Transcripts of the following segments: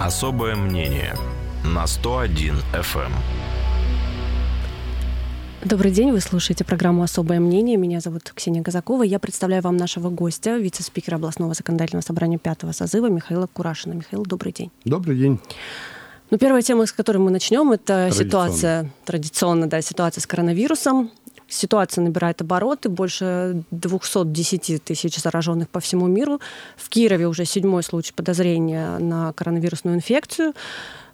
Особое мнение на 101 FM. Добрый день, вы слушаете программу «Особое мнение». Меня зовут Ксения Казакова. Я представляю вам нашего гостя, вице-спикера областного законодательного собрания пятого созыва Михаила Курашина. Михаил, добрый день. Добрый день. Ну, первая тема, с которой мы начнем, это ситуация, традиционно, да, ситуация с коронавирусом. Ситуация набирает обороты, больше 210 тысяч зараженных по всему миру. В Кирове уже седьмой случай подозрения на коронавирусную инфекцию.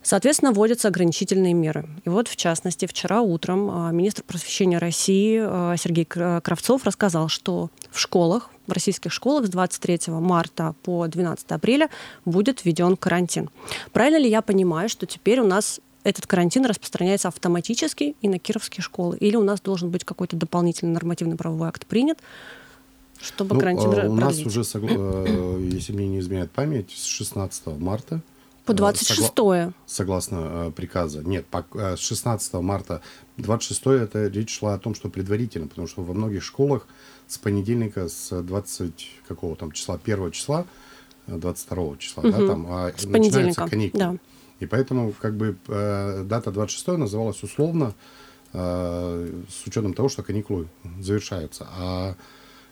Соответственно, вводятся ограничительные меры. И вот, в частности, вчера утром а, министр просвещения России а, Сергей Кравцов рассказал, что в школах, в российских школах с 23 марта по 12 апреля будет введен карантин. Правильно ли я понимаю, что теперь у нас этот карантин распространяется автоматически и на кировские школы? Или у нас должен быть какой-то дополнительный нормативный правовой акт принят, чтобы ну, карантин а, У нас уже, э, если мне не изменяет память, с 16 марта по 26 Согла- Согласно э, приказа. Нет, по, э, с 16 марта. 26 это речь шла о том, что предварительно, потому что во многих школах с понедельника, с 20 какого там числа, 1 числа, 22 числа, угу. да, там а, с начинаются каникулы. Да. И поэтому как бы э, дата 26 называлась условно э, с учетом того, что каникулы завершаются. А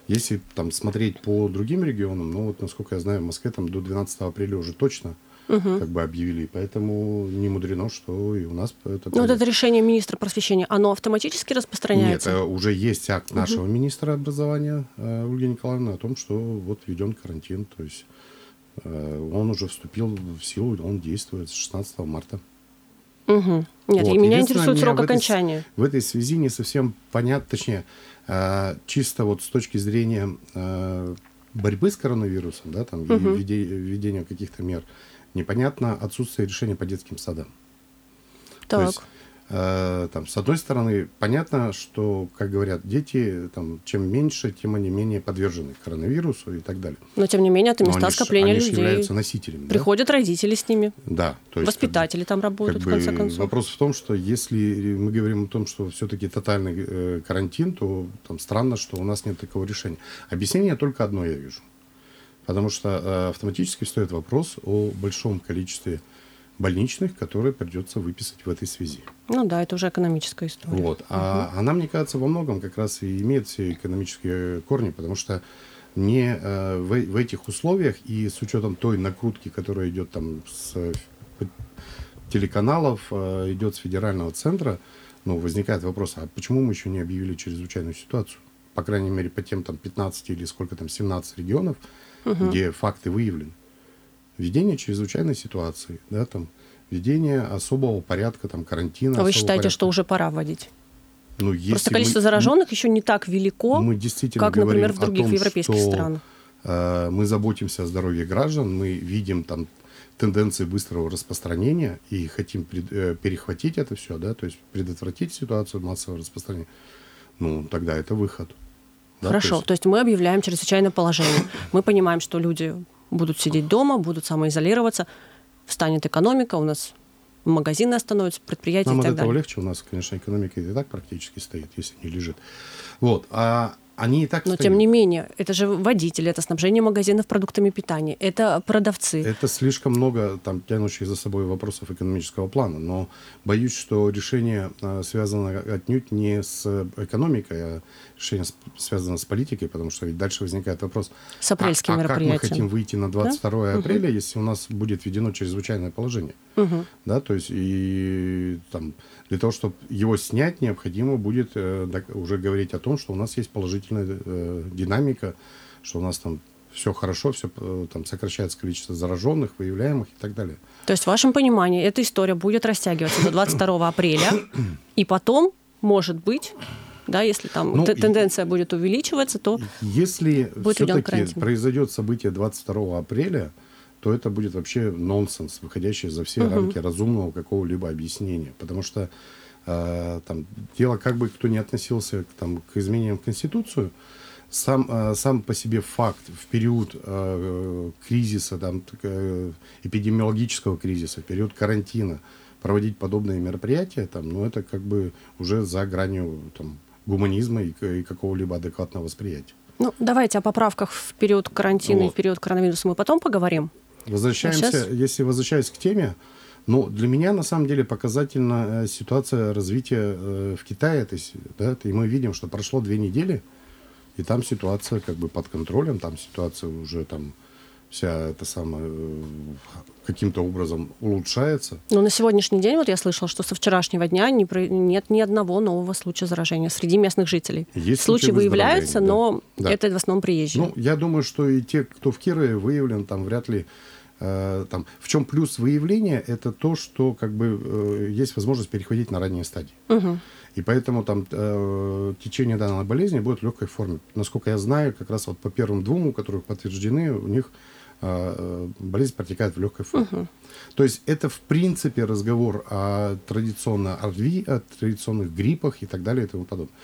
если там смотреть по другим регионам, ну вот насколько я знаю, в Москве там до 12 апреля уже точно угу. как бы объявили. Поэтому не мудрено, что и у нас это... Ну, вот это решение министра просвещения, оно автоматически распространяется? Нет, э, уже есть акт угу. нашего министра образования э, Ольги Николаевны о том, что вот введен карантин. То есть он уже вступил в силу, он действует с 16 марта. Угу. Нет, вот. и меня интересует срок меня окончания. В этой, в этой связи не совсем понятно, точнее, э, чисто вот с точки зрения э, борьбы с коронавирусом, да, там, угу. введения каких-то мер, непонятно отсутствие решения по детским садам. Так. То есть Э, там, с одной стороны, понятно, что, как говорят дети, там, чем меньше, тем они менее подвержены коронавирусу и так далее. Но, тем не менее, это места они скопления они людей. являются носителями. Приходят да? родители с ними. Да. То есть, Воспитатели как, там работают, как в конце концов. Вопрос в том, что если мы говорим о том, что все-таки тотальный э, карантин, то там странно, что у нас нет такого решения. Объяснение только одно я вижу. Потому что э, автоматически стоит вопрос о большом количестве больничных, которые придется выписать в этой связи. Ну да, это уже экономическая история. Вот. А угу. она, мне кажется, во многом как раз и имеет все экономические корни, потому что не э, в, в этих условиях и с учетом той накрутки, которая идет там с телеканалов, э, идет с федерального центра, ну, возникает вопрос, а почему мы еще не объявили чрезвычайную ситуацию? По крайней мере, по тем там 15 или сколько там, 17 регионов, угу. где факты выявлены введение чрезвычайной ситуации, да, там, введение особого порядка, там, карантина. А вы считаете, порядка. что уже пора вводить? Ну, если Просто количество мы, зараженных еще не так велико, мы действительно как, например, в других том, европейских что, странах. Э, мы заботимся о здоровье граждан, мы видим там тенденции быстрого распространения и хотим пред, э, перехватить это все, да, то есть предотвратить ситуацию массового распространения. Ну, тогда это выход. Да, Хорошо, то есть... то есть мы объявляем чрезвычайное положение. Мы понимаем, что люди будут сидеть дома, будут самоизолироваться, встанет экономика, у нас магазины остановятся, предприятия Нам и так от этого далее. легче, у нас, конечно, экономика и так практически стоит, если не лежит. Вот, а они и так Но стоят. тем не менее, это же водители, это снабжение магазинов продуктами питания, это продавцы. Это слишком много там тянущих за собой вопросов экономического плана. Но боюсь, что решение а, связано отнюдь не с экономикой, а решение связано с политикой, потому что ведь дальше возникает вопрос, с апрельским а, а как мы хотим выйти на 22 да? апреля, угу. если у нас будет введено чрезвычайное положение? Угу. Да, то есть и там для того, чтобы его снять, необходимо будет э, уже говорить о том, что у нас есть положительная э, динамика, что у нас там все хорошо, все э, там сокращается количество зараженных, выявляемых и так далее. То есть в вашем понимании эта история будет растягиваться до 22 апреля, и потом, может быть, да, если там ну, тенденция и, будет увеличиваться, то если будет все-таки произойдет событие 22 апреля, то это будет вообще нонсенс, выходящий за все угу. рамки разумного какого-либо объяснения. Потому что э, там, дело как бы кто не относился к, там, к изменениям в Конституцию, сам, э, сам по себе факт в период э, кризиса, там, э, эпидемиологического кризиса, в период карантина, проводить подобные мероприятия, там, ну, это как бы уже за гранью там, гуманизма и, и какого-либо адекватного восприятия. Ну, давайте о поправках в период карантина вот. и в период коронавируса мы потом поговорим. Возвращаемся, а сейчас... если возвращаясь к теме, ну, для меня, на самом деле, показательна э, ситуация развития э, в Китае. То есть, да, и мы видим, что прошло две недели, и там ситуация как бы под контролем, там ситуация уже там вся эта самая э, каким-то образом улучшается. Но на сегодняшний день, вот я слышала, что со вчерашнего дня не, нет ни одного нового случая заражения среди местных жителей. Есть Случаи выявляются, да. но да. это в основном приезжие. Ну, я думаю, что и те, кто в Кирове выявлен, там вряд ли там, в чем плюс выявления, это то, что как бы э, есть возможность переходить на ранние стадии. Угу. И поэтому там э, течение данной болезни будет в легкой форме. Насколько я знаю, как раз вот по первым двум, у которых подтверждены, у них а, болезнь протекает в легкой форме. Угу. То есть это в принципе разговор о традиционно ОРВИ, о традиционных гриппах и так далее и тому подобное.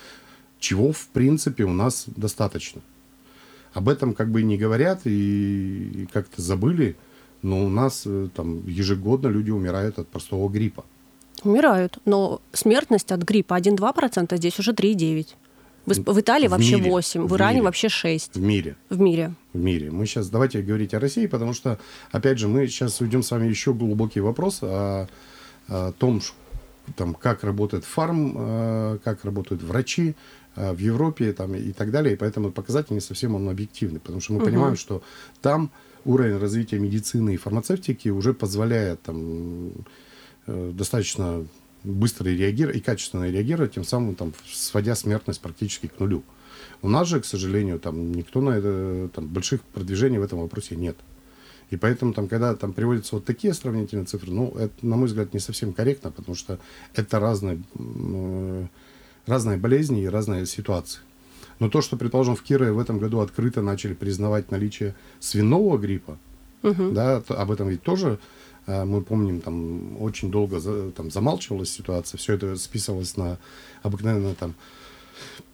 Чего в принципе у нас достаточно. Об этом как бы не говорят и как-то забыли, но у нас э, там ежегодно люди умирают от простого гриппа. Умирают, но смертность от гриппа 1-2%, а здесь уже 3,9%. В Италии в вообще мире, 8, в, в Иране мире, вообще 6. В мире. В мире. В мире. Мы сейчас, давайте говорить о России, потому что, опять же, мы сейчас уйдем с вами еще глубокий вопрос о, о том, там, как работает фарм, э, как работают врачи э, в Европе там, и так далее. И поэтому показатель не совсем он объективный, потому что мы угу. понимаем, что там уровень развития медицины и фармацевтики уже позволяет там, э, достаточно быстро реагировать и качественно реагировать, тем самым там, сводя смертность практически к нулю. У нас же, к сожалению, там никто на это, там, больших продвижений в этом вопросе нет. И поэтому, там, когда там приводятся вот такие сравнительные цифры, ну, это, на мой взгляд, не совсем корректно, потому что это разные, э, разные болезни и разные ситуации. Но то, что, предположим, в Кирове в этом году открыто начали признавать наличие свиного гриппа, угу. да, то, об этом ведь тоже а, мы помним, там очень долго там, замалчивалась ситуация, все это списывалось на обыкновенно там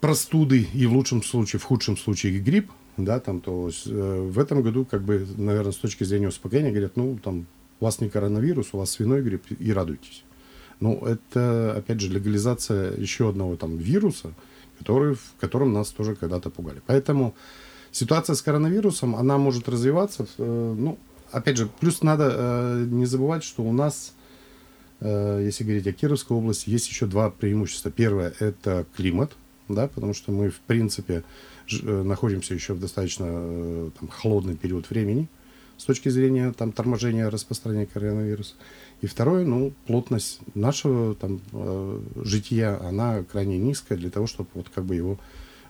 простуды и в лучшем случае, в худшем случае грипп, да, там, то есть, э, в этом году, как бы, наверное, с точки зрения успокоения, говорят, ну, там, у вас не коронавирус, у вас свиной грипп, и радуйтесь. Ну, это, опять же, легализация еще одного там вируса, который, в котором нас тоже когда-то пугали. Поэтому ситуация с коронавирусом, она может развиваться, э, ну, опять же, плюс надо э, не забывать, что у нас, э, если говорить о Кировской области, есть еще два преимущества. Первое – это климат, да, потому что мы, в принципе, находимся еще в достаточно там, холодный период времени с точки зрения там, торможения распространения коронавируса. И второе, ну, плотность нашего там, э, жития, она крайне низкая для того, чтобы вот как бы его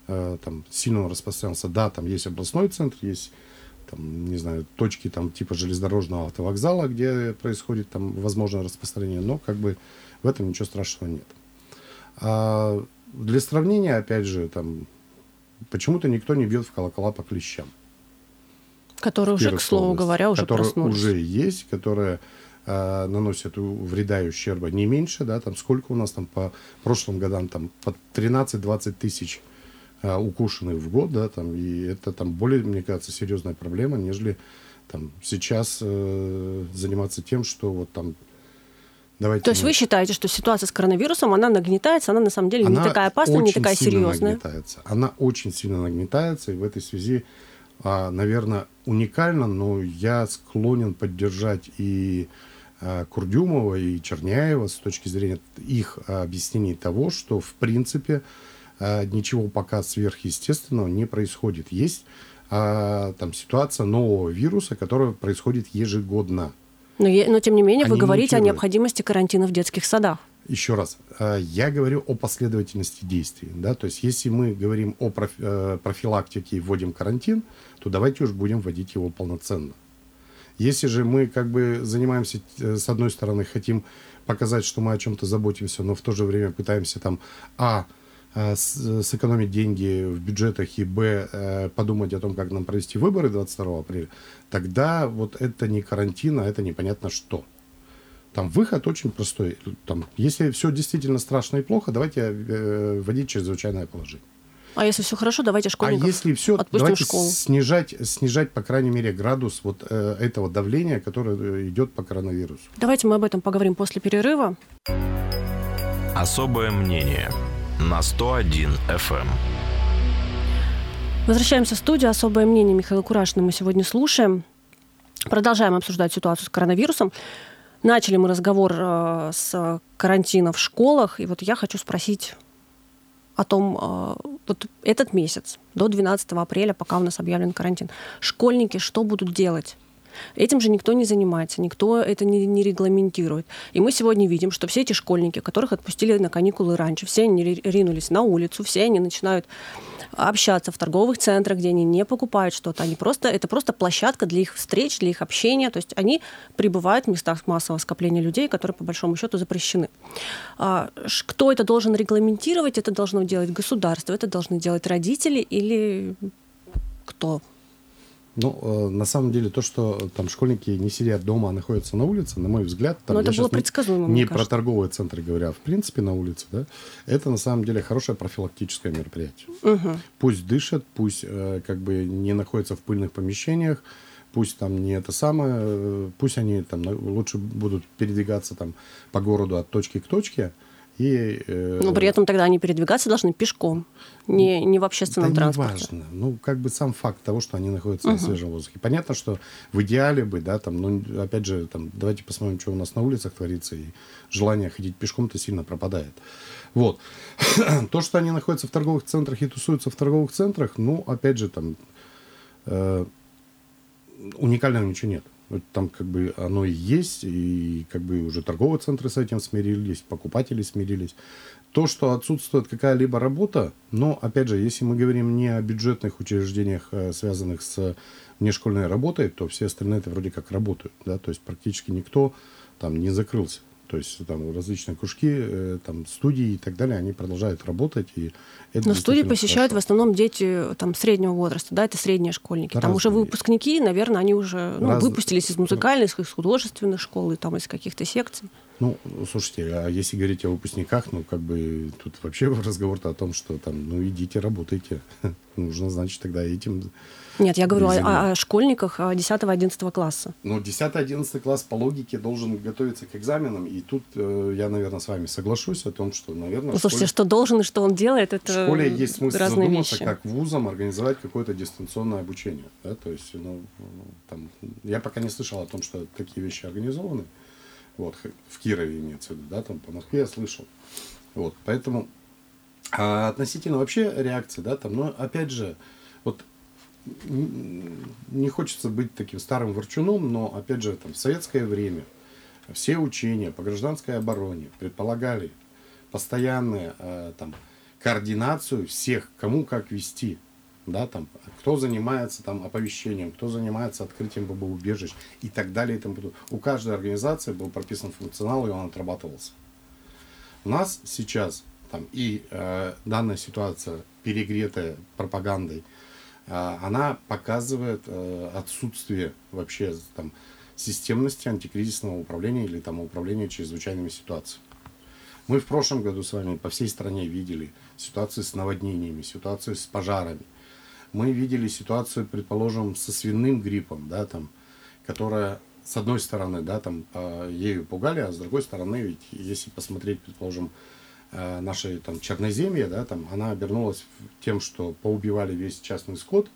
э, там сильно распространялся. Да, там есть областной центр, есть там, не знаю, точки там типа железнодорожного автовокзала, где происходит там возможное распространение, но как бы в этом ничего страшного нет. А для сравнения, опять же, там почему-то никто не бьет в колокола по клещам. Которые уже, к слову говоря, уже которые проснулись. уже есть, которые э, наносят вреда и ущерба не меньше, да, там сколько у нас там по прошлым годам, там по 13-20 тысяч а, укушенных в год, да, там, и это там более, мне кажется, серьезная проблема, нежели там сейчас э, заниматься тем, что вот там Давайте То есть мы... вы считаете, что ситуация с коронавирусом, она нагнетается, она на самом деле она не такая опасная, не такая серьезная? Нагнетается. Она очень сильно нагнетается, и в этой связи, наверное, уникально, но я склонен поддержать и а, Курдюмова, и Черняева с точки зрения их объяснений того, что, в принципе, а, ничего пока сверхъестественного не происходит. Есть а, там ситуация нового вируса, которая происходит ежегодно. Но, но тем не менее, Они вы говорите мутируют. о необходимости карантина в детских садах. Еще раз, а, я говорю о последовательности действий. Да? То есть, если мы говорим о э, профилактике и вводим карантин, то давайте уж будем вводить его полноценно. Если же мы как бы занимаемся, э, с одной стороны, хотим показать, что мы о чем-то заботимся, но в то же время пытаемся там, а, Э, сэкономить деньги в бюджетах и, б, э, подумать о том, как нам провести выборы 22 апреля, тогда вот это не карантин, а это непонятно что. Там выход очень простой. Там, если все действительно страшно и плохо, давайте э, вводить чрезвычайное положение. А если все хорошо, давайте школьников А если все, давайте школу. снижать, снижать, по крайней мере, градус вот э, этого давления, которое идет по коронавирусу. Давайте мы об этом поговорим после перерыва. Особое мнение – на 101 FM. Эм. Возвращаемся в студию. Особое мнение Михаила Курашина мы сегодня слушаем. Продолжаем обсуждать ситуацию с коронавирусом. Начали мы разговор э, с карантина в школах, и вот я хочу спросить о том, э, вот этот месяц, до 12 апреля, пока у нас объявлен карантин, школьники что будут делать? Этим же никто не занимается, никто это не, не регламентирует. И мы сегодня видим, что все эти школьники, которых отпустили на каникулы раньше, все они ринулись на улицу, все они начинают общаться в торговых центрах, где они не покупают что-то. Они просто, это просто площадка для их встреч, для их общения. То есть они прибывают в местах массового скопления людей, которые по большому счету запрещены. А, кто это должен регламентировать? Это должно делать государство, это должны делать родители или кто? Ну, э, на самом деле, то, что там школьники не сидят дома, а находятся на улице, на мой взгляд, там, Но это было предсказуемо, не, не про торговые центры говоря, а в принципе на улице, да, это на самом деле хорошее профилактическое мероприятие. Угу. Пусть дышат, пусть э, как бы не находятся в пыльных помещениях, пусть там не это самое, э, пусть они там лучше будут передвигаться там по городу от точки к точке, и, э, Но при этом тогда они передвигаться должны пешком, не, не в общественном да транспорте. Важно. Ну, как бы сам факт того, что они находятся угу. на свежем воздухе. Понятно, что в идеале бы, да, там, ну, опять же, там, давайте посмотрим, что у нас на улицах творится, и желание ходить пешком-то сильно пропадает. Вот. То, что они находятся в торговых центрах и тусуются в торговых центрах, ну, опять же, там, э, уникального ничего нет там как бы оно и есть, и как бы уже торговые центры с этим смирились, покупатели смирились. То, что отсутствует какая-либо работа, но, опять же, если мы говорим не о бюджетных учреждениях, э, связанных с внешкольной работой, то все остальные это вроде как работают, да, то есть практически никто там не закрылся. То есть там различные кружки, э, там студии и так далее, они продолжают работать. И это Но студии посещают хорошо. в основном дети там, среднего возраста, да, это средние школьники. Разные. Там уже выпускники, наверное, они уже ну, Раз... выпустились из музыкальных, из художественных школ, и там из каких-то секций. Ну, слушайте, а если говорить о выпускниках, ну, как бы тут вообще разговор-то о том, что там, ну, идите, работайте. Нужно, значит, тогда этим нет, я говорю о, о школьниках 10-11 класса. Ну, 10-11 класс по логике должен готовиться к экзаменам, и тут э, я, наверное, с вами соглашусь о том, что, наверное... Ну, слушайте, школе... что должен и что он делает, это В школе есть смысл задуматься, вещи. как вузом организовать какое-то дистанционное обучение. Да? То есть, ну, там, я пока не слышал о том, что такие вещи организованы. Вот, в Кирове имеется в виду, да, там по Москве я слышал. Вот, поэтому а относительно вообще реакции, да, там, но опять же, вот не хочется быть таким старым ворчуном, но, опять же, там, в советское время все учения по гражданской обороне предполагали постоянную э, там, координацию всех, кому как вести. Да, там, кто занимается там, оповещением, кто занимается открытием ББ-убежищ и так далее. И тому У каждой организации был прописан функционал, и он отрабатывался. У нас сейчас там, и э, данная ситуация, перегретая пропагандой, а, она показывает э, отсутствие вообще там, системности антикризисного управления или там, управления чрезвычайными ситуациями. Мы в прошлом году с вами по всей стране видели ситуацию с наводнениями, ситуацию с пожарами. Мы видели ситуацию, предположим, со свиным гриппом, да, там, которая с одной стороны, да, там, а, ею пугали, а с другой стороны, ведь если посмотреть, предположим, э, нашей там черноземье, да, там, она обернулась тем, что поубивали весь частный скот,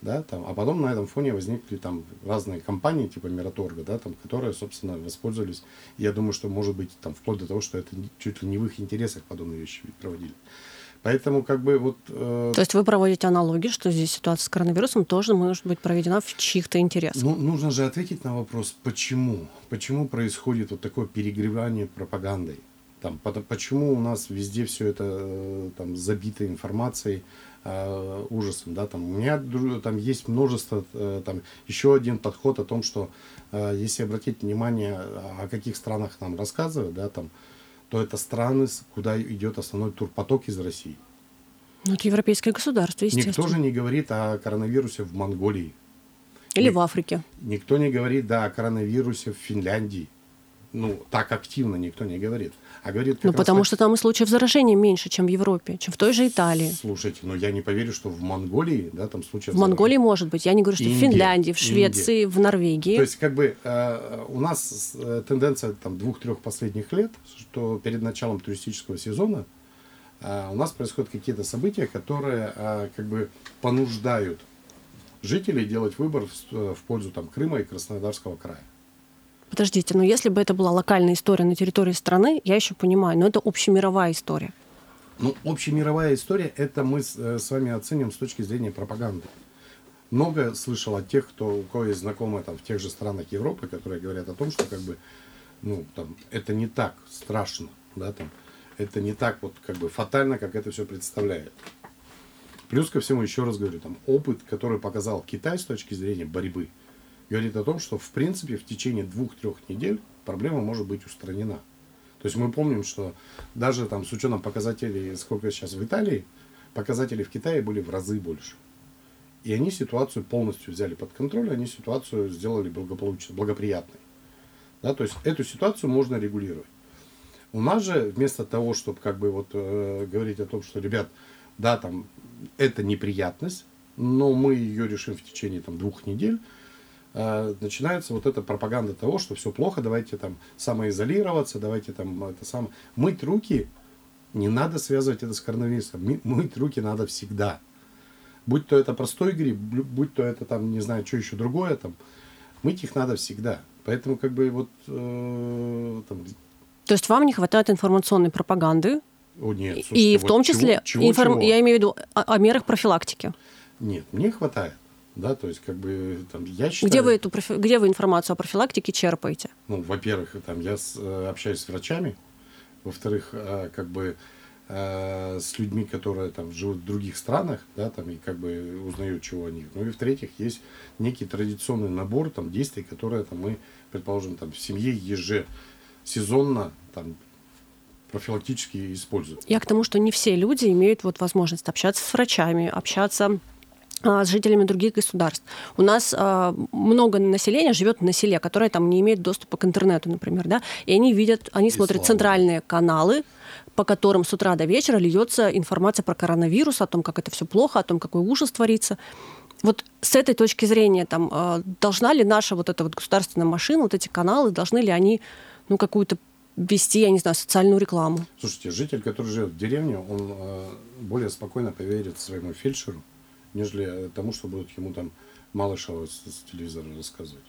да, там, а потом на этом фоне возникли там разные компании типа Мираторга, да, там, которые, собственно, воспользовались. Я думаю, что может быть там вплоть до того, что это чуть ли не в их интересах подобные вещи проводили. Поэтому как бы вот... Э... То есть вы проводите аналогии, что здесь ситуация с коронавирусом тоже может быть проведена в чьих-то интересах? Ну, нужно же ответить на вопрос, почему? Почему происходит вот такое перегревание пропагандой? Там, почему у нас везде все это э, там, забито информацией, э, ужасом, да, там, у меня там есть множество, э, там, еще один подход о том, что э, если обратить внимание, о каких странах нам рассказывают, да, там, то это страны, куда идет основной турпоток из России. Ну, это европейское государство, естественно. Никто же не говорит о коронавирусе в Монголии. Или Ник- в Африке. Никто не говорит, да, о коронавирусе в Финляндии. Ну, так активно никто не говорит. А говорит, ну, потому так... что там и случаев заражения меньше, чем в Европе, чем в той же Италии. Слушайте, но я не поверю, что в Монголии, да, там случаев В Монголии может быть. Я не говорю, что Индия, в Финляндии, в Швеции, Индия. в Норвегии. То есть, как бы, э, у нас э, тенденция там двух-трех последних лет, что перед началом туристического сезона э, у нас происходят какие-то события, которые э, как бы понуждают жителей делать выбор в, в пользу там, Крыма и Краснодарского края. Подождите, но если бы это была локальная история на территории страны, я еще понимаю, но это общемировая история. Ну, общемировая история, это мы с, э, с вами оценим с точки зрения пропаганды. Много слышал от тех, кто, у кого есть знакомые там, в тех же странах Европы, которые говорят о том, что как бы, ну, там, это не так страшно, да, там, это не так вот как бы фатально, как это все представляет. Плюс ко всему, еще раз говорю, там, опыт, который показал Китай с точки зрения борьбы, говорит о том, что в принципе в течение двух-трех недель проблема может быть устранена. То есть мы помним, что даже там с учетом показателей, сколько сейчас в Италии, показатели в Китае были в разы больше. И они ситуацию полностью взяли под контроль, они ситуацию сделали благополучно, благоприятной. Да, то есть эту ситуацию можно регулировать. У нас же вместо того, чтобы как бы вот э, говорить о том, что, ребят, да, там, это неприятность, но мы ее решим в течение там двух недель, э, начинается вот эта пропаганда того, что все плохо, давайте там самоизолироваться, давайте там это самое. Мыть руки, не надо связывать это с коронавирусом, мыть руки надо всегда. Будь то это простой грипп, будь то это там, не знаю, что еще другое там, мыть их надо всегда. Поэтому как бы вот э, там, то есть вам не хватает информационной пропаганды? О, нет, слушайте, и в том числе, чего, чего, информ... чего? я имею в виду о, о мерах профилактики. Нет, мне хватает. Да, то есть, как бы, там, я считаю... Где вы, эту, где вы информацию о профилактике черпаете? Ну, во-первых, там, я с, э, общаюсь с врачами, во-вторых, э, как бы, э, с людьми, которые там живут в других странах, да, там, и как бы узнают, чего о них. Ну, и в-третьих, есть некий традиционный набор там действий, которые там мы, предположим, там, в семье еже сезонно там, профилактически используют. Я к тому, что не все люди имеют вот возможность общаться с врачами, общаться с жителями других государств. У нас а, много населения живет на селе, которое там не имеет доступа к интернету, например, да, и они видят, они и смотрят слава. центральные каналы, по которым с утра до вечера льется информация про коронавирус, о том, как это все плохо, о том, какой ужас творится. Вот с этой точки зрения, там, а, должна ли наша вот эта вот государственная машина, вот эти каналы, должны ли они ну, какую-то вести, я не знаю, социальную рекламу. Слушайте, житель, который живет в деревне, он э, более спокойно поверит своему фельдшеру, нежели тому, что будут ему там Малышева с, с телевизора рассказывать.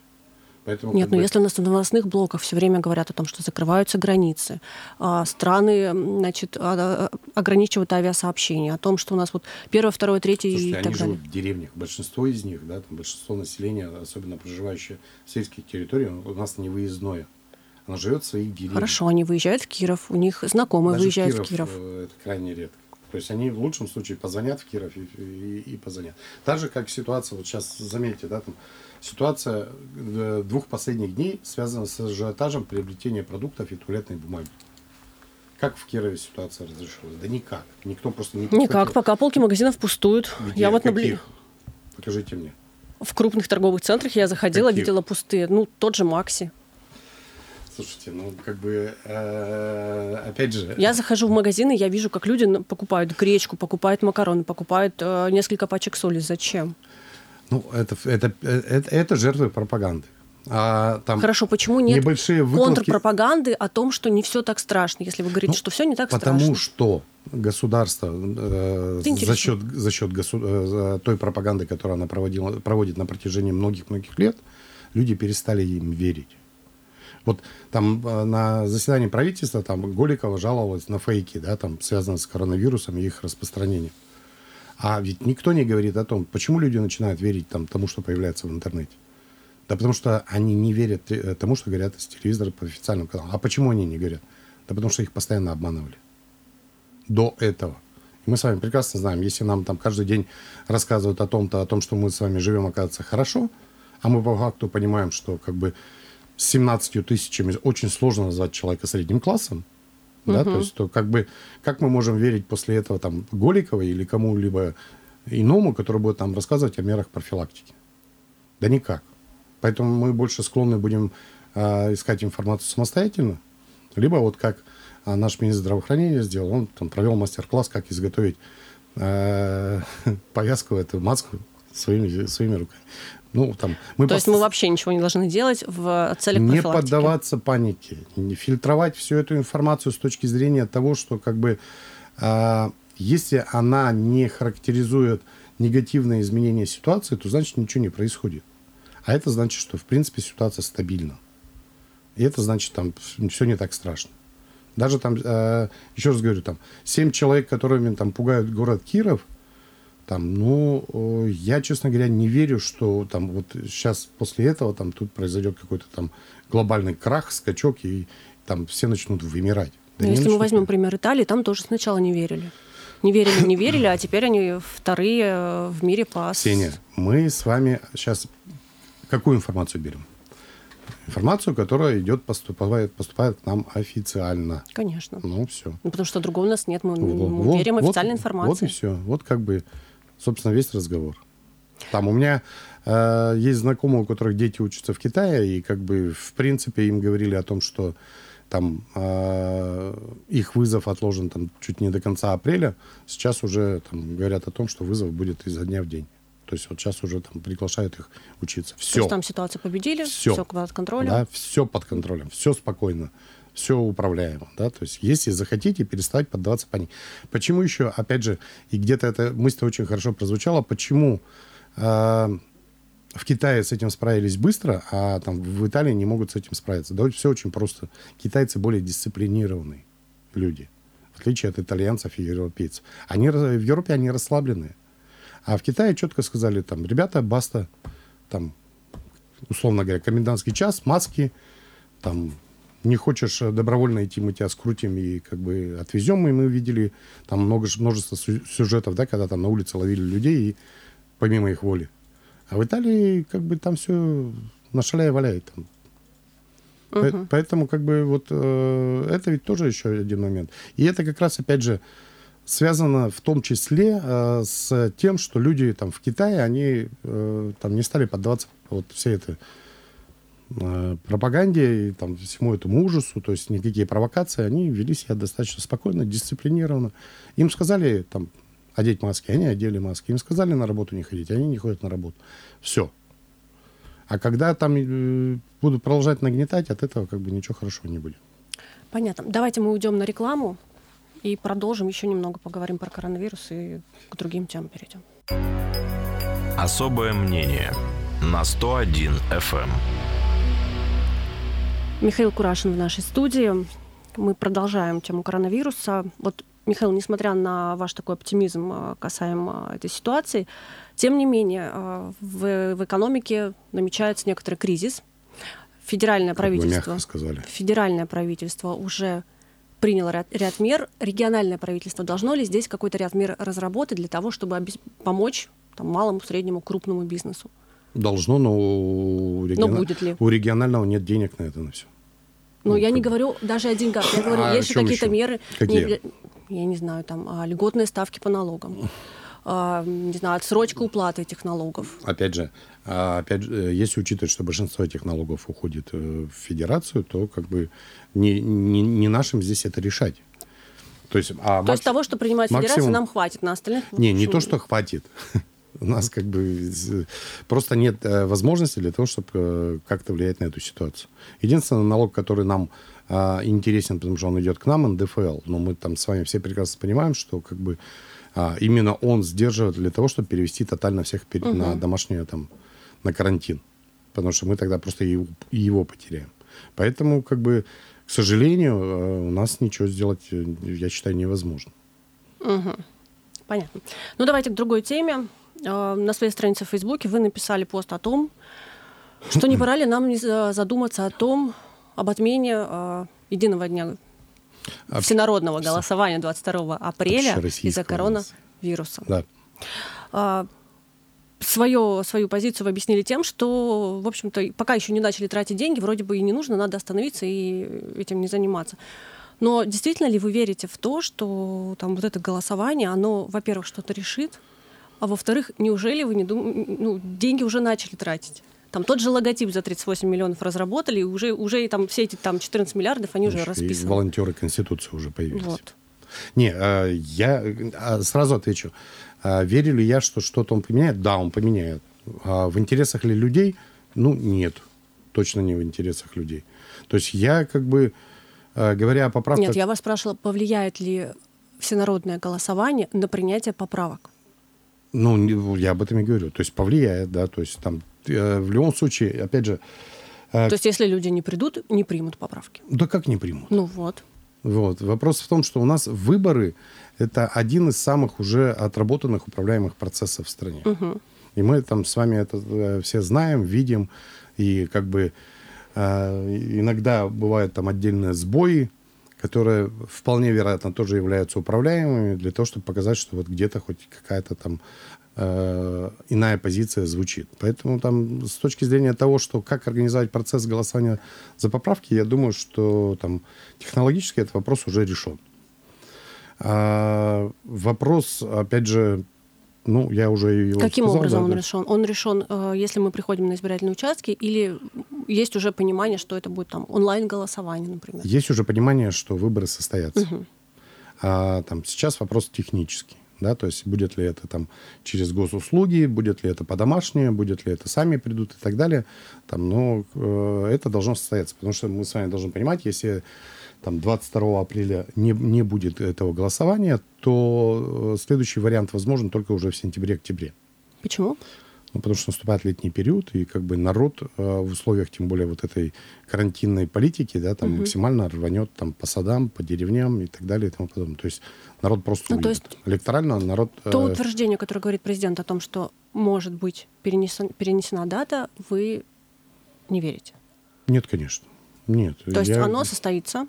Поэтому, Нет, но бы... если на новостных блоках все время говорят о том, что закрываются границы, а страны значит, а, а, ограничивают авиасообщения, о том, что у нас вот первое, второе, третье Слушайте, и так они далее. живут в деревнях. Большинство из них, да, там большинство населения, особенно проживающее в сельских территориях, у нас не выездное. Оно живет в своих деревнях. Хорошо, они выезжают в Киров, у них знакомые Даже выезжают в Киров. В Киров. Э, это крайне редко. То есть они в лучшем случае позвонят в Киров и, и, и позвонят. Так же, как ситуация, вот сейчас заметьте, да, там, ситуация э, двух последних дней связана с ажиотажем приобретения продуктов и туалетной бумаги. Как в Кирове ситуация разрешилась? Да никак. Никто просто не Никак, пока полки магазинов пустуют. Где? Я вот наблюдаю. Покажите мне. В крупных торговых центрах я заходила, Каких? видела пустые. Ну, тот же Макси. Слушайте, ну как бы э, опять же. Я захожу в магазины, я вижу, как люди покупают гречку, покупают макароны, покупают э, несколько пачек соли. Зачем? Ну, это, это, это, это жертвы пропаганды. А, там Хорошо, почему нет небольшие выкладки... контрпропаганды о том, что не все так страшно, если вы говорите, ну, что все не так потому страшно? Потому что государство э, за счет, за счет госу... э, той пропаганды, которую она проводила, проводит на протяжении многих-многих лет, люди перестали им верить. Вот там э, на заседании правительства там Голикова жаловалась на фейки, да, там связанные с коронавирусом и их распространением. А ведь никто не говорит о том, почему люди начинают верить там, тому, что появляется в интернете. Да потому что они не верят э, тому, что говорят из телевизора по официальному каналу. А почему они не говорят? Да потому что их постоянно обманывали. До этого. И мы с вами прекрасно знаем, если нам там каждый день рассказывают о том-то, о том, что мы с вами живем, оказывается, хорошо, а мы по факту понимаем, что как бы с 17 тысячами очень сложно назвать человека средним классом, да, то есть то как бы как мы можем верить после этого там Голиковой или кому-либо иному, который будет там рассказывать о мерах профилактики? Да никак. Поэтому мы больше склонны будем э, искать информацию самостоятельно, либо вот как э, наш министр здравоохранения сделал, он там провел мастер-класс, как изготовить э, повязку, эту маску своими, своими руками. Ну, там, мы То пос... есть мы вообще ничего не должны делать в целях Не поддаваться панике, не фильтровать всю эту информацию с точки зрения того, что как бы э, если она не характеризует негативное изменение ситуации, то значит ничего не происходит. А это значит, что в принципе ситуация стабильна. И это значит, там все не так страшно. Даже там, э, еще раз говорю, там, семь человек, которыми там пугают город Киров, там, ну, я, честно говоря, не верю, что там вот сейчас после этого там тут произойдет какой-то там глобальный крах, скачок, и там все начнут вымирать. Да если мы возьмем пример Италии, там тоже сначала не верили. Не верили, не верили, а теперь они вторые э, в мире по... Сеня, мы с вами сейчас какую информацию берем? информацию, которая идет, поступает, поступает к нам официально. Конечно. Ну, все. Ну, потому что другого у нас нет, мы, мы верим вот, официальной информации. Вот и все. Вот как бы, собственно, весь разговор. Там у меня э, есть знакомые, у которых дети учатся в Китае, и как бы, в принципе, им говорили о том, что там э, их вызов отложен там чуть не до конца апреля. Сейчас уже там говорят о том, что вызов будет изо дня в день. То есть вот сейчас уже там приглашают их учиться. Все. То есть там ситуацию победили, все, все под контролем? Да, все под контролем, все спокойно, все управляемо. Да? То есть если захотите, перестать поддаваться панике. Почему еще, опять же, и где-то эта мысль очень хорошо прозвучала, почему э, в Китае с этим справились быстро, а там в Италии не могут с этим справиться? Да все очень просто. Китайцы более дисциплинированные люди, в отличие от итальянцев и европейцев. Они, в Европе они расслабленные. А в Китае четко сказали, там, ребята, баста, там, условно говоря, комендантский час, маски, там, не хочешь добровольно идти, мы тебя скрутим и как бы отвезем. И мы видели там много, множество сюжетов, да, когда там на улице ловили людей и помимо их воли. А в Италии как бы там все на шаляе валяет. Там. Угу. Поэтому как бы вот э, это ведь тоже еще один момент. И это как раз опять же связано в том числе э, с тем, что люди там в Китае, они э, там не стали поддаваться вот всей этой э, пропаганде и там всему этому ужасу, то есть никакие провокации, они вели себя достаточно спокойно, дисциплинированно. Им сказали там одеть маски, они одели маски. Им сказали на работу не ходить, они не ходят на работу. Все. А когда там э, будут продолжать нагнетать, от этого как бы ничего хорошего не будет. Понятно. Давайте мы уйдем на рекламу. И продолжим еще немного поговорим про коронавирус и к другим темам перейдем. Особое мнение на 101 FM. Михаил Курашин в нашей студии. Мы продолжаем тему коронавируса. Вот, Михаил, несмотря на ваш такой оптимизм э, касаемо этой ситуации, тем не менее э, в, в экономике намечается некоторый кризис. Федеральное как правительство, федеральное правительство уже приняло ряд, ряд мер. Региональное правительство должно ли здесь какой-то ряд мер разработать для того, чтобы помочь там, малому, среднему, крупному бизнесу? Должно, но у, регион... но будет ли? у регионального нет денег на это на все. Ну, ну я не говорю даже о деньгах. Я говорю, а есть какие-то меры. Какие? Не, я не знаю, там, а, льготные ставки по налогам. А, не знаю, отсрочка уплаты этих налогов. Опять же, а, опять же, э, если учитывать, что большинство этих налогов уходит э, в федерацию, то как бы не, не, не нашим здесь это решать. То есть, а то макс... есть того, что принимает максимум... федерация, нам хватит, на остальных... Не, не то, что хватит. У нас как бы просто нет э, возможности для того, чтобы как-то влиять на эту ситуацию. Единственный налог, который нам а, интересен, потому что он идет к нам, НДФЛ. Но мы там с вами все прекрасно понимаем, что как бы а, именно он сдерживает для того, чтобы перевести тотально всех пер... угу. на домашнее там на карантин. Потому что мы тогда просто его, его потеряем. Поэтому, как бы, к сожалению, э, у нас ничего сделать, э, я считаю, невозможно. Угу. Понятно. Ну, давайте к другой теме. Э, на своей странице в Фейсбуке вы написали пост о том, что не пора ли нам задуматься о том, об отмене единого дня всенародного голосования 22 апреля из-за коронавируса. Да. А, свое, свою позицию вы объяснили тем, что, в общем-то, пока еще не начали тратить деньги, вроде бы и не нужно, надо остановиться и этим не заниматься. Но действительно ли вы верите в то, что там вот это голосование, оно, во-первых, что-то решит, а во-вторых, неужели вы не думаете, ну, деньги уже начали тратить? Там тот же логотип за 38 миллионов разработали, и уже, уже там все эти там 14 миллиардов, они Значит, уже расписаны. И волонтеры Конституции уже появились. Вот. Не, э, я э, сразу отвечу. А, верю ли я, что что-то он поменяет? Да, он поменяет. А в интересах ли людей? Ну, нет. Точно не в интересах людей. То есть я как бы, а, говоря о поправках... Нет, я вас спрашивала, повлияет ли всенародное голосование на принятие поправок? Ну, я об этом и говорю. То есть повлияет, да, то есть там э, в любом случае, опять же... Э, то есть если люди не придут, не примут поправки? Да как не примут? Ну вот. Вот. Вопрос в том, что у нас выборы – это один из самых уже отработанных управляемых процессов в стране. Угу. И мы там с вами это э, все знаем, видим, и как бы э, иногда бывают там отдельные сбои, которые вполне вероятно тоже являются управляемыми для того, чтобы показать, что вот где-то хоть какая-то там э, иная позиция звучит. Поэтому там с точки зрения того, что как организовать процесс голосования за поправки, я думаю, что там технологически этот вопрос уже решен. А вопрос, опять же, ну, я уже его Каким сказал, образом да, он да. решен? Он решен, э, если мы приходим на избирательные участки, или есть уже понимание, что это будет там онлайн-голосование, например? Есть уже понимание, что выборы состоятся. Угу. А, там, сейчас вопрос технический. Да, то есть будет ли это там через госуслуги, будет ли это по-домашнему, будет ли это сами придут и так далее. Там, но э, это должно состояться, потому что мы с вами должны понимать, если там 22 апреля не, не будет этого голосования, то э, следующий вариант возможен только уже в сентябре-октябре. Почему? Ну, потому что наступает летний период, и как бы народ э, в условиях, тем более вот этой карантинной политики, да, там угу. максимально рванет там по садам, по деревням и так далее и тому подобное. То есть народ просто ну. То есть Электорально народ... Э... То утверждение, которое говорит президент о том, что может быть перенесена, перенесена дата, вы не верите? Нет, конечно. Нет. То есть я, оно состоится?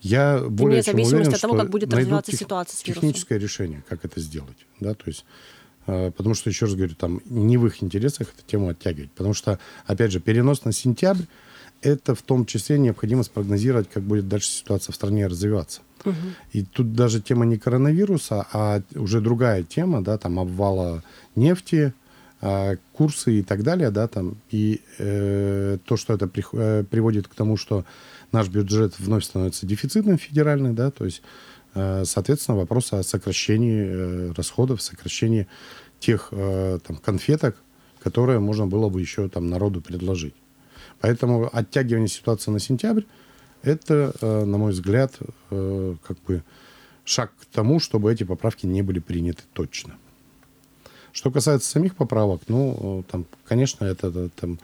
Я более вне зависимости уверен, от того, как будет развиваться тех, ситуация с вирусом. Техническое решение, как это сделать. Да, то есть э, Потому что, еще раз говорю, там не в их интересах эту тему оттягивать. Потому что, опять же, перенос на сентябрь, это в том числе необходимо спрогнозировать, как будет дальше ситуация в стране развиваться. Угу. И тут даже тема не коронавируса, а уже другая тема, да, там обвала нефти, курсы и так далее, да, там, и э, то, что это при, э, приводит к тому, что наш бюджет вновь становится дефицитным федеральный, да, то есть, э, соответственно, вопрос о сокращении э, расходов, сокращении тех э, там конфеток, которые можно было бы еще там народу предложить. Поэтому оттягивание ситуации на сентябрь это, э, на мой взгляд, э, как бы шаг к тому, чтобы эти поправки не были приняты точно. Что касается самих поправок, ну, там, конечно, это, это там,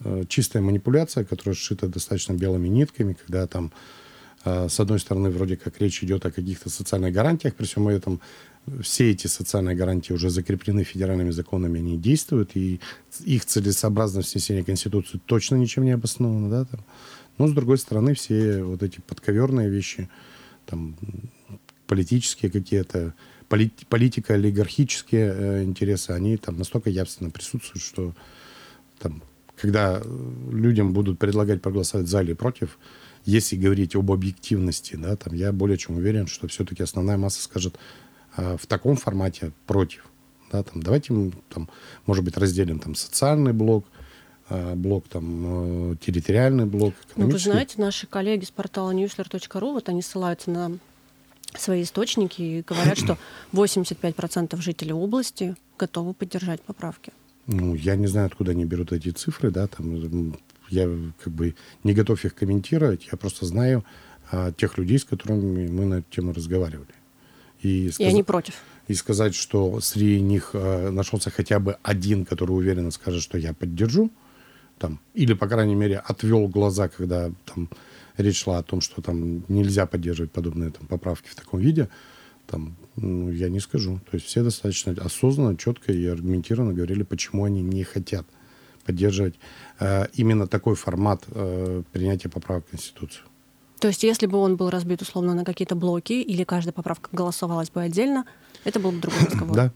э, чистая манипуляция, которая сшита достаточно белыми нитками, когда там, э, с одной стороны, вроде как речь идет о каких-то социальных гарантиях, при всем этом все эти социальные гарантии уже закреплены федеральными законами, они действуют, и их целесообразность внесения Конституции точно ничем не обоснована, да, там. Но, с другой стороны, все вот эти подковерные вещи, там, политические какие-то, политика, олигархические э, интересы, они там настолько явственно присутствуют, что там, когда людям будут предлагать проголосовать за или против, если говорить об объективности, да, там, я более чем уверен, что все-таки основная масса скажет э, в таком формате против. Да, там, давайте мы, там, может быть, разделим там, социальный блок, э, блок там, э, территориальный блок. Ну, вы знаете, наши коллеги с портала newsler.ru, вот они ссылаются на свои источники и говорят, что 85% жителей области готовы поддержать поправки. Ну, я не знаю, откуда они берут эти цифры, да, там я как бы не готов их комментировать, я просто знаю а, тех людей, с которыми мы на эту тему разговаривали. И, сказ... и они против. И сказать, что среди них а, нашелся хотя бы один, который уверенно скажет, что я поддержу, там, или, по крайней мере, отвел глаза, когда там речь шла о том, что там нельзя поддерживать подобные там, поправки в таком виде, там, ну, я не скажу. То есть все достаточно осознанно, четко и аргументированно говорили, почему они не хотят поддерживать э, именно такой формат э, принятия поправок в Конституцию. То есть, если бы он был разбит условно на какие-то блоки, или каждая поправка голосовалась бы отдельно, это был бы другой разговор. Да,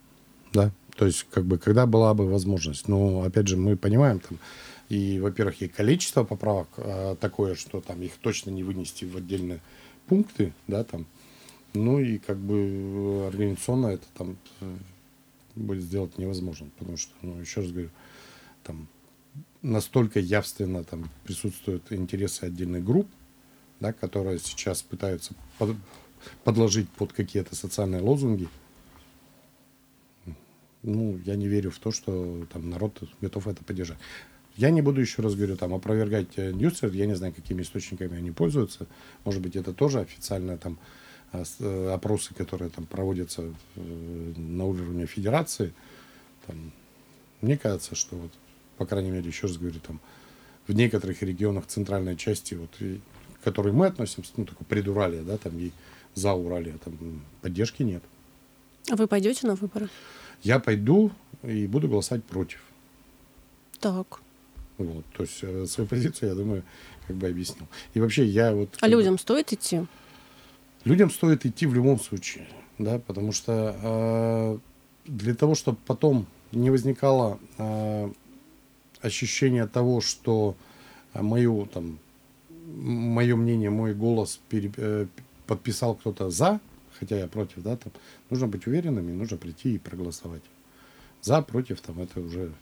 да. То есть, как бы, когда была бы возможность. Но, опять же, мы понимаем, там, и, во-первых, и количество поправок а, такое, что там их точно не вынести в отдельные пункты, да, там. Ну и как бы организационно это там э, будет сделать невозможно, потому что, ну, еще раз говорю, там настолько явственно там присутствуют интересы отдельных групп, да, которые сейчас пытаются под, подложить под какие-то социальные лозунги. Ну, я не верю в то, что там народ готов это поддержать. Я не буду еще раз говорю, там, опровергать Ньюсер, я не знаю, какими источниками они пользуются. Может быть, это тоже официальные там э, опросы, которые там проводятся э, на уровне федерации. Там, мне кажется, что вот, по крайней мере, еще раз говорю, там, в некоторых регионах центральной части, вот, и, к которой мы относимся, ну, такое предуралие, да, там, и за Урале, там, поддержки нет. А вы пойдете на выборы? Я пойду и буду голосовать против. Так. Вот, то есть э, свою позицию, я думаю, как бы объяснил. И вообще я вот... А людям бы, стоит идти? Людям стоит идти в любом случае, да, потому что э, для того, чтобы потом не возникало э, ощущение того, что мою там мое мнение, мой голос пере, э, подписал кто-то за, хотя я против, да, там нужно быть уверенным и нужно прийти и проголосовать. За, против, там это уже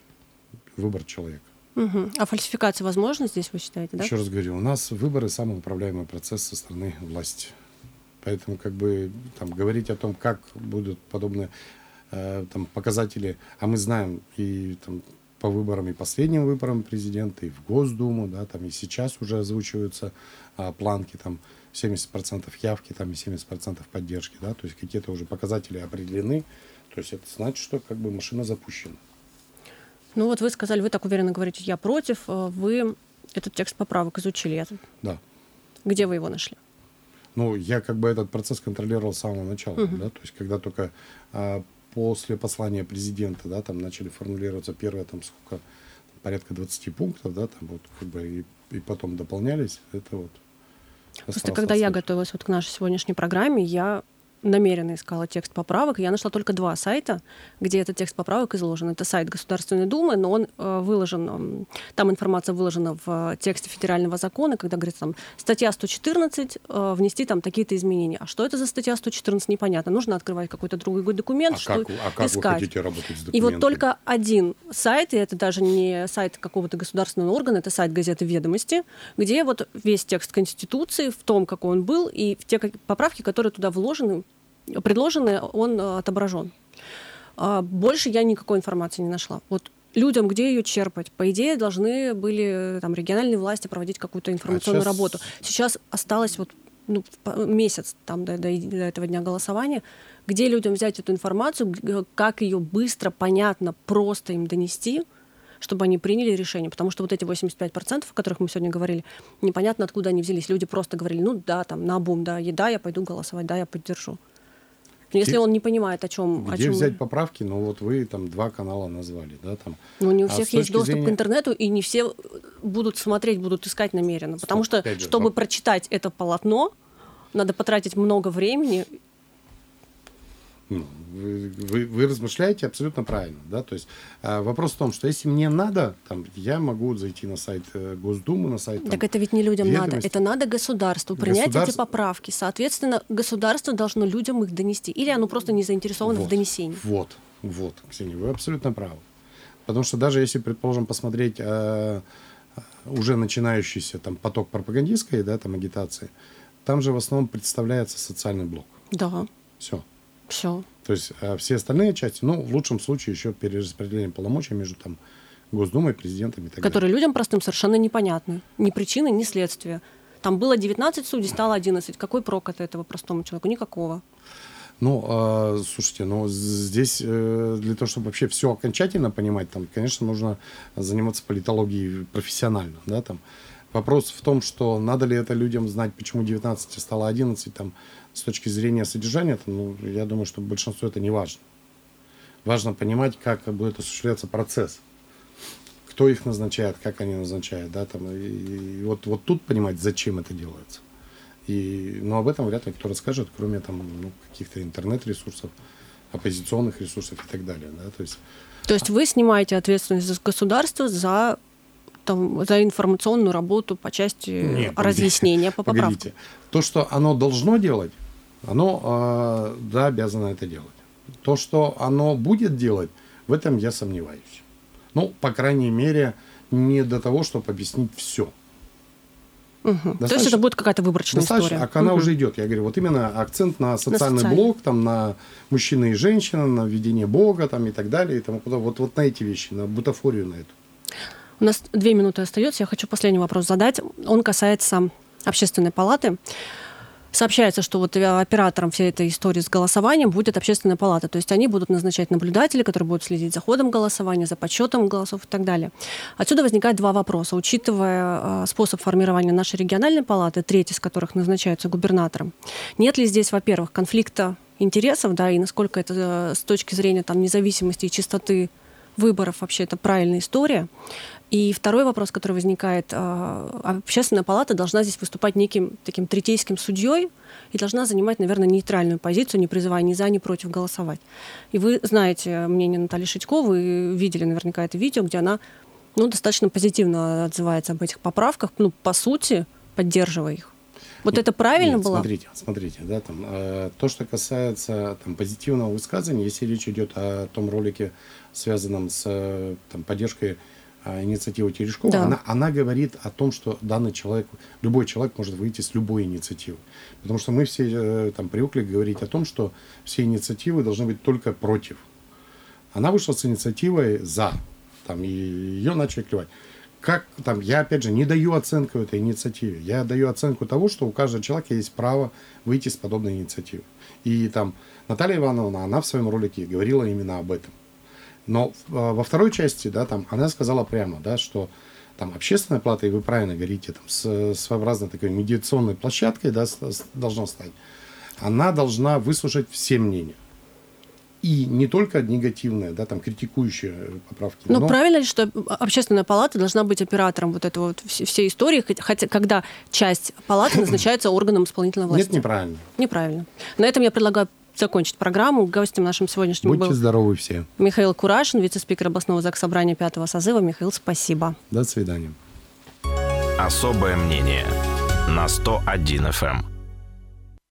выбор человека. Угу. А фальсификация возможна здесь, вы считаете, да? Еще раз говорю, у нас выборы самый управляемый процесс со стороны власти. Поэтому как бы там говорить о том, как будут подобные э, там показатели, а мы знаем и там по выборам и последним выборам президента, и в Госдуму, да, там и сейчас уже озвучиваются а, планки, там 70% явки, там и 70% поддержки, да, то есть какие-то уже показатели определены, то есть это значит, что как бы машина запущена. Ну вот вы сказали, вы так уверенно говорите, я против, э, вы этот текст поправок изучили. Это... Да. Где вы его нашли? Ну, я как бы этот процесс контролировал с самого начала, угу. да, то есть когда только а, после послания президента, да, там начали формулироваться первые, там, сколько, порядка 20 пунктов, да, там вот как бы и, и потом дополнялись, это вот. Просто когда я готовилась вот к нашей сегодняшней программе, я намеренно искала текст поправок. Я нашла только два сайта, где этот текст поправок изложен. Это сайт Государственной Думы, но он э, выложен, там информация выложена в тексте федерального закона, когда говорится там статья 114, э, внести там такие-то изменения. А что это за статья 114, непонятно. Нужно открывать какой-то другой документ, а что как, а как искать. вы хотите работать с документами? И вот только один сайт, и это даже не сайт какого-то государственного органа, это сайт газеты «Ведомости», где вот весь текст Конституции в том, какой он был, и в те поправки, которые туда вложены, предложенный, он э, отображен. А больше я никакой информации не нашла. Вот людям, где ее черпать. По идее, должны были там, региональные власти проводить какую-то информационную а сейчас... работу. Сейчас осталось вот ну, месяц там, до, до, до этого дня голосования, где людям взять эту информацию, как ее быстро, понятно, просто им донести, чтобы они приняли решение. Потому что вот эти 85%, о которых мы сегодня говорили, непонятно, откуда они взялись. Люди просто говорили, ну да, там, на бум, да, еда, я пойду голосовать, да, я поддержу. Но если он не понимает, о чем... Где о чем... взять поправки? Ну вот вы там два канала назвали, да? Там. Ну не у а всех а есть доступ зрения... к интернету, и не все будут смотреть, будут искать намеренно. Потому Стоп, что, же, чтобы воп... прочитать это полотно, надо потратить много времени, ну, вы, вы, вы размышляете абсолютно правильно, да, то есть э, вопрос в том, что если мне надо, там, я могу зайти на сайт э, Госдумы, на сайт. Там, так это ведь не людям надо, это надо государству принять Государство... эти поправки, соответственно, государство должно людям их донести, или оно просто не заинтересовано вот, в донесении. Вот, вот, Ксения, вы абсолютно правы, потому что даже если, предположим, посмотреть э, уже начинающийся там поток пропагандистской, да, там агитации, там же в основном представляется социальный блок. Да. Все. Все. То есть а все остальные части, ну, в лучшем случае еще перераспределение полномочий между там Госдумой, президентом и так Которые далее. людям простым совершенно непонятны. Ни причины, ни следствия. Там было 19 судей, стало 11. Какой прок от этого простому человеку? Никакого. Ну, э, слушайте, ну здесь э, для того, чтобы вообще все окончательно понимать, там, конечно, нужно заниматься политологией профессионально, да, там. Вопрос в том, что надо ли это людям знать, почему 19 стало 11, там, с точки зрения содержания, то, ну, я думаю, что большинству это не важно. Важно понимать, как будет осуществляться процесс. Кто их назначает, как они назначают, да, там, и, и вот, вот тут понимать, зачем это делается. И, но об этом вряд ли кто расскажет, кроме там, ну, каких-то интернет-ресурсов, оппозиционных ресурсов и так далее. Да? То, есть, То есть вы снимаете ответственность за государство за там, за информационную работу по части Нет, разъяснения по поправкам. Погодите. То, что оно должно делать, оно, э, да, обязано это делать. То, что оно будет делать, в этом я сомневаюсь. Ну, по крайней мере, не до того, чтобы объяснить все. Угу. То есть это будет какая-то выборочная история. А она угу. уже идет. Я говорю, вот именно акцент на социальный, на социальный блок, там, на мужчина и женщина, на введение Бога там, и так далее. И тому, вот, вот на эти вещи, на бутафорию на эту. У нас две минуты остается. Я хочу последний вопрос задать. Он касается общественной палаты. сообщается, что вот оператором всей этой истории с голосованием будет общественная палата. То есть они будут назначать наблюдателей, которые будут следить за ходом голосования, за подсчетом голосов и так далее. Отсюда возникает два вопроса. Учитывая э, способ формирования нашей региональной палаты, треть из которых назначается губернатором, нет ли здесь, во-первых, конфликта интересов, да, и насколько это э, с точки зрения там, независимости и чистоты выборов вообще это правильная история. И второй вопрос, который возникает, а, общественная палата должна здесь выступать неким таким третейским судьей и должна занимать, наверное, нейтральную позицию, не призывая ни за, ни против голосовать. И вы знаете мнение Натальи Шитько, вы видели наверняка это видео, где она ну, достаточно позитивно отзывается об этих поправках, ну, по сути, поддерживая их. Вот нет, это правильно нет, было? Смотрите, смотрите, да, там, э, то, что касается там, позитивного высказывания, если речь идет о том ролике, связанном с э, там, поддержкой э, инициативы Терешкова, да. она, она говорит о том, что данный человек, любой человек может выйти с любой инициативы. Потому что мы все э, там, привыкли говорить о том, что все инициативы должны быть только против. Она вышла с инициативой за, там, и ее начали клевать как там, я опять же не даю оценку этой инициативе. Я даю оценку того, что у каждого человека есть право выйти с подобной инициативы. И там Наталья Ивановна, она в своем ролике говорила именно об этом. Но а, во второй части, да, там она сказала прямо, да, что там общественная плата, и вы правильно говорите, там с своеобразной такой медиационной площадкой, да, должна стать. Она должна выслушать все мнения и не только негативные, да, там, критикующие поправки. Но, но правильно ли, что общественная палата должна быть оператором вот этого вот всей истории, хотя когда часть палаты назначается органом исполнительной власти? Нет, неправильно. Неправильно. На этом я предлагаю закончить программу. Гостем нашим сегодняшним Будьте был здоровы все. Михаил Курашин, вице-спикер областного заксобрания пятого созыва. Михаил, спасибо. До свидания. Особое мнение на 101 FM.